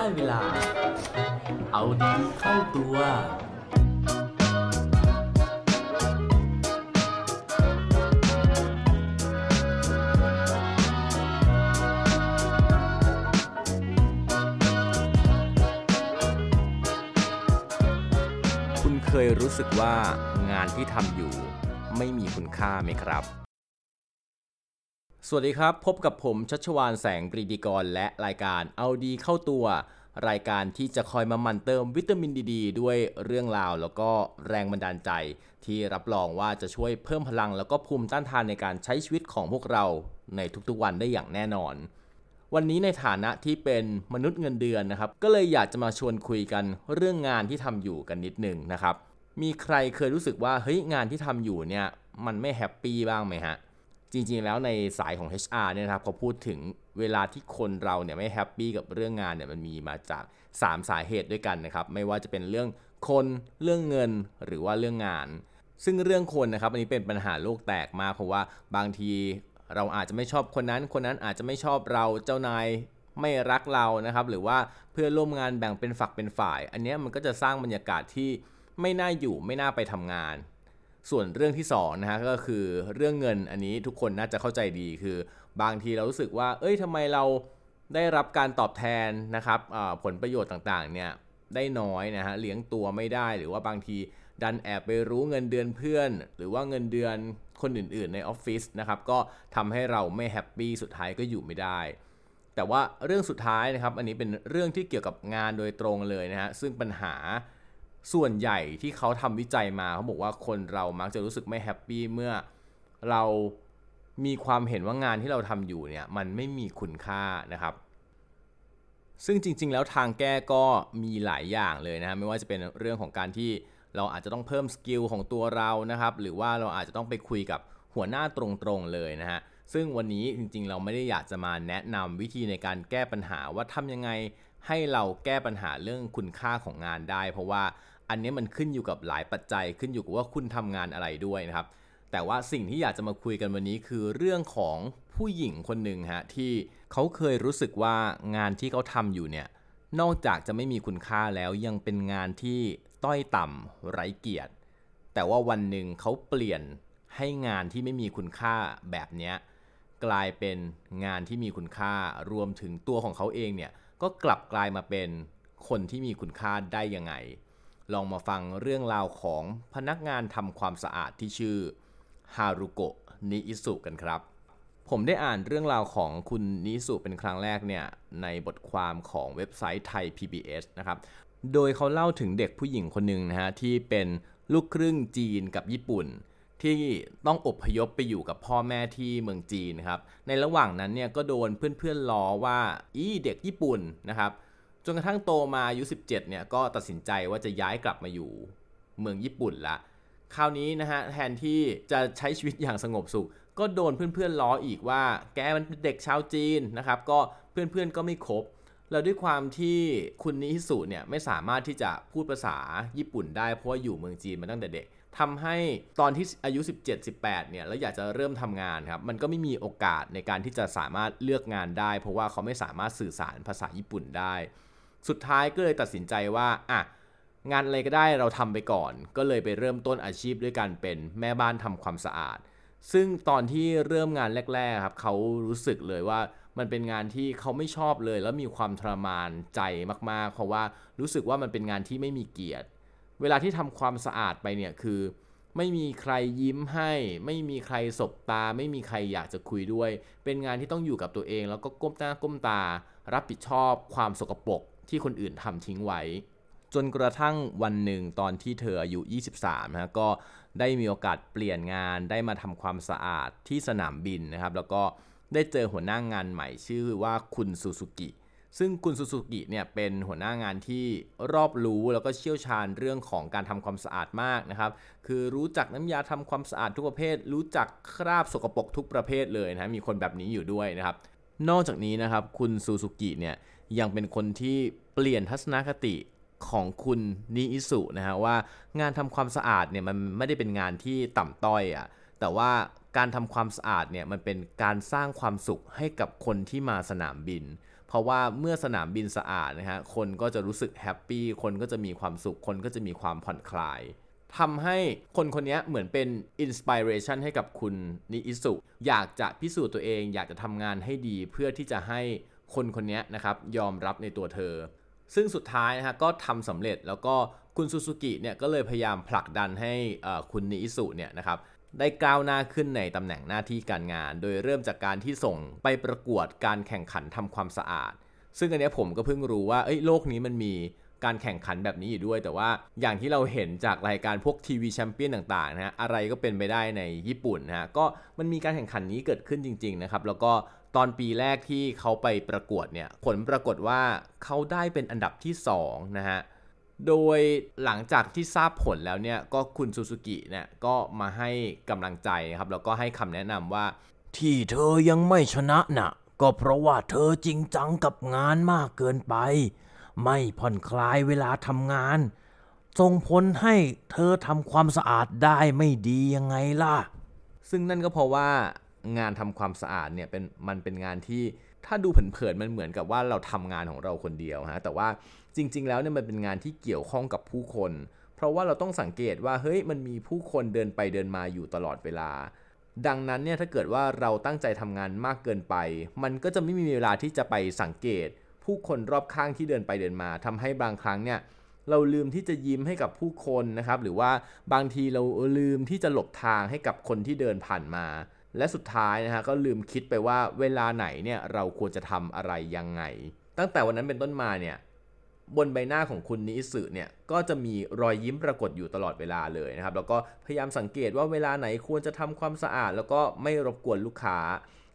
ได้เวลา เอาดีเข้าตัว คุณเคยรู้สึกว่างานที่ทำอยู่ไม่มีคุณค่าไหมครับ สวัสดีครับ พบกับผมชัชวานแสงปรีดีกร และรายการเอาดีเข้าตัว รายการที่จะคอยมามันเติมวิตามินดีดด้วยเรื่องราวแล้วก็แรงบันดาลใจ ที่รับรองว่าจะช่วยเพิ่มพลังแล้วก็ภูมิต้านทานในการใช้ชีวิตของพวกเราในทุกๆวันได้อย่างแน่นอน วันนี้ในฐานะที่เป็นมนุษย์เงินเดือนนะครับ ก็เลยอยากจะมาชวนคุยกันเรื่องงานที่ทำอยู่กันนิดนึงนะครับ มีใครเคยรู้สึกว่าเฮ้ยงานที่ทำอยู่เนี่ยมันไม่ happy บ้างไหมฮะ จริงๆ แล้วในสายของ HR เนี่ยนะครับเขาพูดถึงเวลาที่คนเราเนี่ยไม่ happy กับเรื่องงานเนี่ยมันมีมาจาก 3 สาเหตุด้วยกันนะครับ ไม่ว่าจะเป็นเรื่องคนเรื่องเงินหรือว่าเรื่องงาน ซึ่งเรื่องคนนะครับ อันนี้เป็นปัญหาโลกแตกมากเพราะว่าบางทีเราอาจจะไม่ชอบคนนั้น คนนั้นอาจจะไม่ชอบเราเจ้านายไม่รักเรานะครับ หรือว่าเพื่อนร่วมงานแบ่งเป็นฝักเป็นฝ่าย อันนี้มันก็จะสร้างบรรยากาศที่ไม่น่าอยู่ไม่น่าไปทำงาน ส่วนเรื่องที่2นะฮะก็คือเรื่องเงินอันนี้ทุกคนน่าจะเข้าใจดีคือบางทีเรารู้สึกว่า เอ้ยทำไมเราได้รับการตอบแทนนะครับผลประโยชน์ต่างๆเนี่ยได้น้อยนะฮะเลี้ยงตัวไม่ได้หรือว่าบางทีดันแอบไปรู้เงินเดือนเพื่อน หรือว่าเงินเดือนคนอื่นๆในออฟฟิศนะครับก็ทำให้เราไม่แฮปปี้สุดท้ายก็อยู่ไม่ได้ แต่ว่าเรื่องสุดท้ายนะครับ อันนี้เป็นเรื่องที่เกี่ยวกับงานโดยตรงเลยนะฮะซึ่งปัญหา ส่วนใหญ่ที่เขาทำวิจัยมาเขาบอกว่าคนเรามักจะรู้สึกไม่ happy เมื่อเรามีความเห็นว่างานที่เราทำอยู่เนี่ยมันไม่มีคุณค่านะครับ ซึ่งจริง ๆ แล้วทางแก้ก็มีหลายอย่างเลยนะฮะไม่ว่าจะเป็นเรื่องของการที่เราอาจจะต้องเพิ่ม skill ของตัวเรานะครับ หรือว่าเราอาจจะต้องไปคุยกับหัวหน้าตรงๆเลยนะฮะซึ่งวันนี้จริงๆ เราไม่ได้อยากจะมาแนะนำวิธีในการแก้ปัญหาว่าทำยังไงให้เราแก้ปัญหาเรื่องคุณค่าของงานได้ เพราะว่า อันนี้มันขึ้นอยู่กับหลายปัจจัยขึ้นอยู่กับว่าคุณทำงานอะไรด้วยนะครับ แต่ว่าสิ่งที่อยากจะมาคุยกันวันนี้คือเรื่องของผู้หญิงคนหนึ่งฮะที่เขาเคยรู้สึกว่างานที่เขาทำอยู่เนี่ยนอกจากจะไม่มีคุณค่าแล้วยังเป็นงานที่ต้อยต่ำไร้เกียรติ แต่ว่าวันหนึ่งเขาเปลี่ยนให้งานที่ไม่มีคุณค่าแบบนี้กลายเป็นงานที่มีคุณค่ารวมถึงตัวของเขาเองเนี่ยก็กลับกลายมาเป็นคนที่มีคุณค่าได้ยังไง ลองมาฟังเรื่องราวของพนักงานทำความสะอาดที่ชื่อฮารุโกะนิอิสุกันครับ ผมได้อ่านเรื่องราวของคุณนิอิสุเป็นครั้งแรกเนี่ยในบทความของเว็บไซต์ไทย PBS นะครับ โดยเขาเล่าถึงเด็กผู้หญิงคนหนึ่งนะฮะที่เป็นลูกครึ่งจีนกับญี่ปุ่น ที่ต้องอพยพไปอยู่กับพ่อแม่ที่เมืองจีนครับ ในระหว่างนั้นเนี่ยก็โดนเพื่อนๆล้อว่า อีเด็กญี่ปุ่นนะครับ จนกระทั่งโตมาอายุ 17 เนี่ยก็ตัดสินใจว่าจะย้ายกลับมาอยู่เมืองญี่ปุ่นละ คราวนี้นะฮะแทนที่จะใช้ชีวิตอย่างสงบสุข ก็โดนเพื่อนๆล้ออีกว่า แกมันเป็นเด็กชาวจีนนะครับ ก็เพื่อนๆก็ไม่คบแล้วด้วยความที่คุณนิฮิสุเนี่ยไม่สามารถที่จะพูดภาษาญี่ปุ่นได้เพราะว่าอยู่เมืองจีนมาตั้งแต่เด็กทำให้ตอนที่อายุ 17-18 เนี่ยแล้วอยากจะเริ่มทำงานครับมันก็ไม่มีโอกาสในการที่จะสามารถเลือกงานได้ เพราะว่าเขาไม่สามารถสื่อสารภาษาญี่ปุ่นได้ สุดท้ายก็เลยตัดสินใจว่าอะงานอะไรก็ได้เราทำไปก่อน ก็เลยไปเริ่มต้นอาชีพด้วยการเป็นแม่บ้านทำความสะอาด ซึ่งตอนที่เริ่มงานแรกๆครับเขารู้สึกเลยว่ามันเป็นงานที่เขาไม่ชอบเลย แล้วมีความทรมานใจมากๆ เพราะว่ารู้สึกว่ามันเป็นงานที่ไม่มีเกียรติ เวลาที่ทำความสะอาดไปเนี่ยคือ ไม่มีใครยิ้มให้ ไม่มีใครสบตา ไม่มีใครอยากจะคุยด้วย เป็นงานที่ต้องอยู่กับตัวเอง แล้วก็ก้มหน้าก้มตา รับผิดชอบความสกปรก ที่คนอื่นทำทิ้งไว้ จนกระทั่งวันหนึ่งตอนที่เธออายุ 23นะก็ได้มีโอกาสเปลี่ยนงานได้มาทำความสะอาดที่สนามบินนะครับ แล้วก็ได้เจอหัวหน้างงานใหม่ชื่อว่าคุณซูซูกิซึ่งคุณซูซูกิเนี่ยเป็นหัวหน้างานที่รอบรู้แล้วก็เชี่ยวชาญเรื่องของการทำความสะอาดมากนะครับ คือรู้จักน้ำยาทำความสะอาดทุกประเภท รู้จักคราบสกปรกทุกประเภทเลยนะมีคนแบบนี้อยู่ด้วยนะครับ นอกจากนี้นะครับคุณซูซูกิเนี่ย ยังเป็นคนที่เปลี่ยนทัศนคติของคุณนิอิสุนะฮะว่างานทำความสะอาดเนี่ยมันไม่ได้เป็นงานที่ต่ำต้อยอะ่ะแต่ว่าการทำความสะอาดเนี่ยมันเป็นการสร้างความสุขให้กับคนที่มาสนามบิน เพราะว่าเมื่อสนามบินสะอาดนะฮะคนก็จะรู้สึก happy คนก็จะมีความสุขคนก็จะมีความผ่อนคลายทำให้คนคนนี้เหมือนเป็น inspiration ให้กับคุณนิอิทสึ อยากจะพิสูจน์ตัวเอง อยากจะทำงานให้ดีเพื่อที่จะให้ คนคนนี้นะครับยอมรับในตัวเธอ ซึ่งสุดท้ายนะฮะก็ทำสำเร็จแล้วก็คุณซูซูกิเนี่ยก็เลยพยายามผลักดันให้คุณนิอิสุเนี่ยนะครับได้ก้าวหน้าขึ้นในตำแหน่งหน้าที่การงาน โดยเริ่มจากการที่ส่งไปประกวดการแข่งขันทำความสะอาด ซึ่งอันนี้ผมก็เพิ่งรู้ว่าโลกนี้มันมีการแข่งขันแบบนี้อยู่ด้วย แต่ว่าอย่างที่เราเห็นจากรายการพวกทีวีแชมเปี้ยนต่างๆนะฮะอะไรก็เป็นไปได้ในญี่ปุ่นนะฮะก็มันมีการแข่งขันนี้เกิดขึ้นจริงๆนะครับแล้วก็ ตอนปีแรกที่เขาไปประกวดเนี่ยผลปรากฏว่าเขาได้เป็นอันดับที่2นะฮะโดยหลังจากที่ทราบผลแล้วเนี่ยก็คุณซูซูกิเนี่ยก็มาให้กำลังใจครับแล้วก็ให้คำแนะนำว่า ที่เธอยังไม่ชนะนะ่ะ ก็เพราะว่าเธอจริงจังกับงานมากเกินไป ไม่ผ่อนคลายเวลาทำงานส่งผลให้เธอทำความสะอาดได้ไม่ดียังไงล่ะ ซึ่งนั่นก็เพราะว่า งานทำความสะอาดเนี่ยเป็นมันเป็นงานที่ถ้าดูเผินๆมันเหมือนกับว่าเราทำงานของเราคนเดียวฮะแต่ว่าจริง ๆ แล้วเนี่ยมันเป็นงานที่เกี่ยวข้องกับผู้คน เพราะว่าเราต้องสังเกตว่าเฮ้ยมันมีผู้คนเดินไปเดินมาอยู่ตลอดเวลา ดังนั้นเนี่ยถ้าเกิดว่าเราตั้งใจทำงานมากเกินไป มันก็จะไม่มีเวลาที่จะไปสังเกต ผู้คนรอบข้างที่เดินไปเดินมาทำให้บางครั้งเนี่ยเราลืมที่จะยิ้มให้กับผู้คนนะครับ หรือว่าบางทีเราลืมที่จะหลบทางให้กับคนที่เดินผ่านมา และสุดท้ายนะฮะก็ลืมคิดไปว่าเวลาไหนเนี่ยเราควรจะทำอะไรยังไง ตั้งแต่วันนั้นเป็นต้นมาเนี่ยบนใบหน้าของคุณนิสึเนี่ยก็จะมีรอยยิ้มปรากฏอยู่ตลอดเวลาเลยนะครับแล้วก็พยายามสังเกตว่าเวลาไหนควรจะทำความสะอาด แล้วก็ไม่รบกวนลูกค้า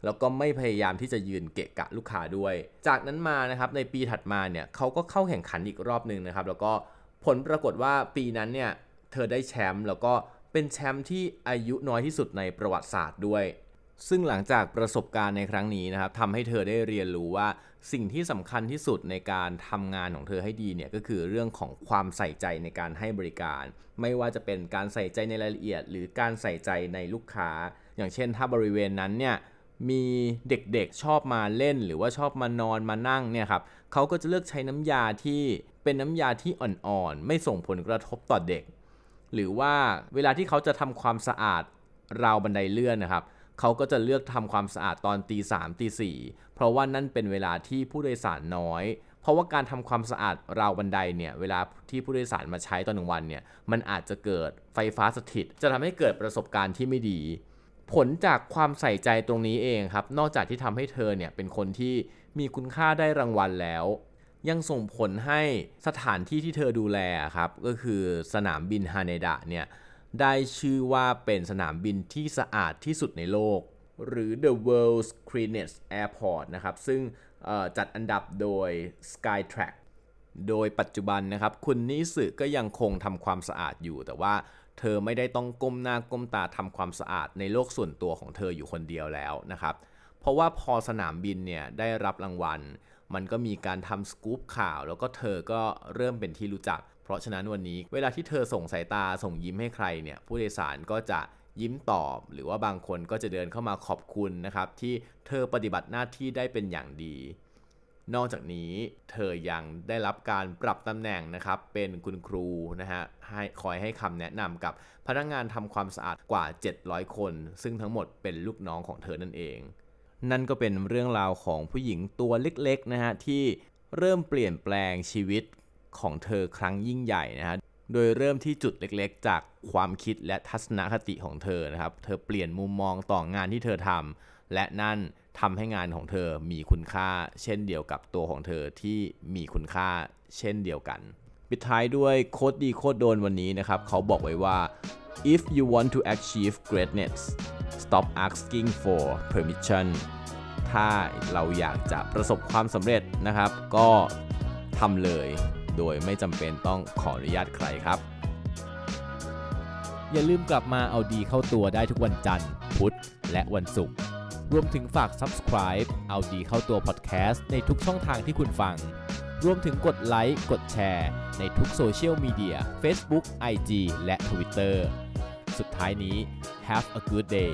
แล้วก็ไม่พยายามที่จะยืนเกะกะลูกค้าด้วย จากนั้นมานะครับในปีถัดมาเนี่ยเขาก็เข้าแข่งขันอีกรอบหนึ่งนะครับแล้วก็ผลปรากฏว่าปีนั้นเนี่ยเธอได้แชมป์แล้วก็ เป็นแชมป์ที่อายุน้อยที่สุดในประวัติศาสตร์ด้วย ซึ่งหลังจากประสบการณ์ในครั้งนี้นะครับทำให้เธอได้เรียนรู้ว่าสิ่งที่สำคัญที่สุดในการทำงานของเธอให้ดีเนี่ยก็คือเรื่องของความใส่ใจในการให้บริการ ไม่ว่าจะเป็นการใส่ใจในรายละเอียด หรือการใส่ใจในลูกค้า อย่างเช่น ถ้าบริเวณนั้นเนี่ยมีเด็กๆชอบมาเล่น หรือว่าชอบมานอนมานั่งเนี่ยครับเขาก็จะเลือกใช้น้ำยาที่เป็นน้ำยาที่อ่อนๆ ไม่ส่งผลกระทบต่อเด็ก หรือว่าเวลาที่เขาจะทำความสะอาดราวบันไดเลื่อนนะครับเขาก็จะเลือกทำความสะอาดตอนตีสามตีสี่เพราะว่านั่นเป็นเวลาที่ผู้โดยสารน้อย เพราะว่าการทำความสะอาดราวบันไดเนี่ยเวลาที่ผู้โดยสารมาใช้ตอนหนึ่งวันเนี่ยมันอาจจะเกิดไฟฟ้าสถิต จะทำให้เกิดประสบการณ์ที่ไม่ดี ผลจากความใส่ใจตรงนี้เองครับ นอกจากที่ทำให้เธอเนี่ยเป็นคนที่มีคุณค่าได้รางวัลแล้ว ยังส่งผลให้สถานที่ที่เธอดูแลครับ ก็คือสนามบินฮาเนดะเนี่ยได้ชื่อว่าเป็นสนามบินที่สะอาดที่สุดในโลก หรือ the world's cleanest airport นะครับ ซึ่งจัดอันดับโดย Skytrack โดยปัจจุบันนะครับ คุณนิสึก็ยังคงทำความสะอาดอยู่ แต่ว่าเธอไม่ได้ต้องก้มหน้าก้มตาทำความสะอาดในโลกส่วนตัวของเธออยู่คนเดียวแล้วนะครับ เพราะว่าพอสนามบินเนี่ยได้รับรางวัล มันก็มีการทำสกู๊ปข่าว แล้วก็เธอก็เริ่มเป็นที่รู้จัก เพราะฉะนั้นวันนี้เวลาที่เธอส่งสายตาส่งยิ้มให้ใครเนี่ยผู้โดยสารก็จะยิ้มตอบ หรือว่าบางคนก็จะเดินเข้ามาขอบคุณนะครับที่เธอปฏิบัติหน้าที่ได้เป็นอย่างดี นอกจากนี้เธอยังได้รับการปรับตำแหน่งนะครับเป็นคุณครูนะฮะให้คอยให้คำแนะนำกับพนักงานทำความสะอาดกว่า 700 คน ซึ่งทั้งหมดเป็นลูกน้องของเธอนั่นเอง นั่นก็เป็นเรื่องราวของผู้หญิงตัวเล็กๆนะฮะที่เริ่มเปลี่ยนแปลงชีวิตของเธอครั้งยิ่งใหญ่นะฮะโดยเริ่มที่จุดเล็กๆ จากความคิดและทัศนคติของเธอนะครับ เธอเปลี่ยนมุมมองต่องานที่เธอทำและนั่นทำให้งานของเธอมีคุณค่า เช่นเดียวกับตัวของเธอที่มีคุณค่าเช่นเดียวกัน ปิดท้ายด้วยโคดดีโคดโดนวันนี้นะครับ เขาบอกไว้ว่า if you want to achieve greatness stop asking for permission ถ้าเราอยากจะประสบความสำเร็จนะครับ ก็ทำเลยโดยไม่จำเป็นต้องขออนุญาตใครครับ อย่าลืมกลับมาเอาดีเข้าตัวได้ทุกวันจันทร์ พุธ และวันศุกร์รวมถึงฝาก subscribe เอาดีเข้าตัว podcast ในทุกช่องทางที่คุณฟัง รวมถึงกดไลค์ กดแชร์ ในทุกโซเชียลมีเดีย Facebook IG และ Twitter สุดท้ายนี้ have a good day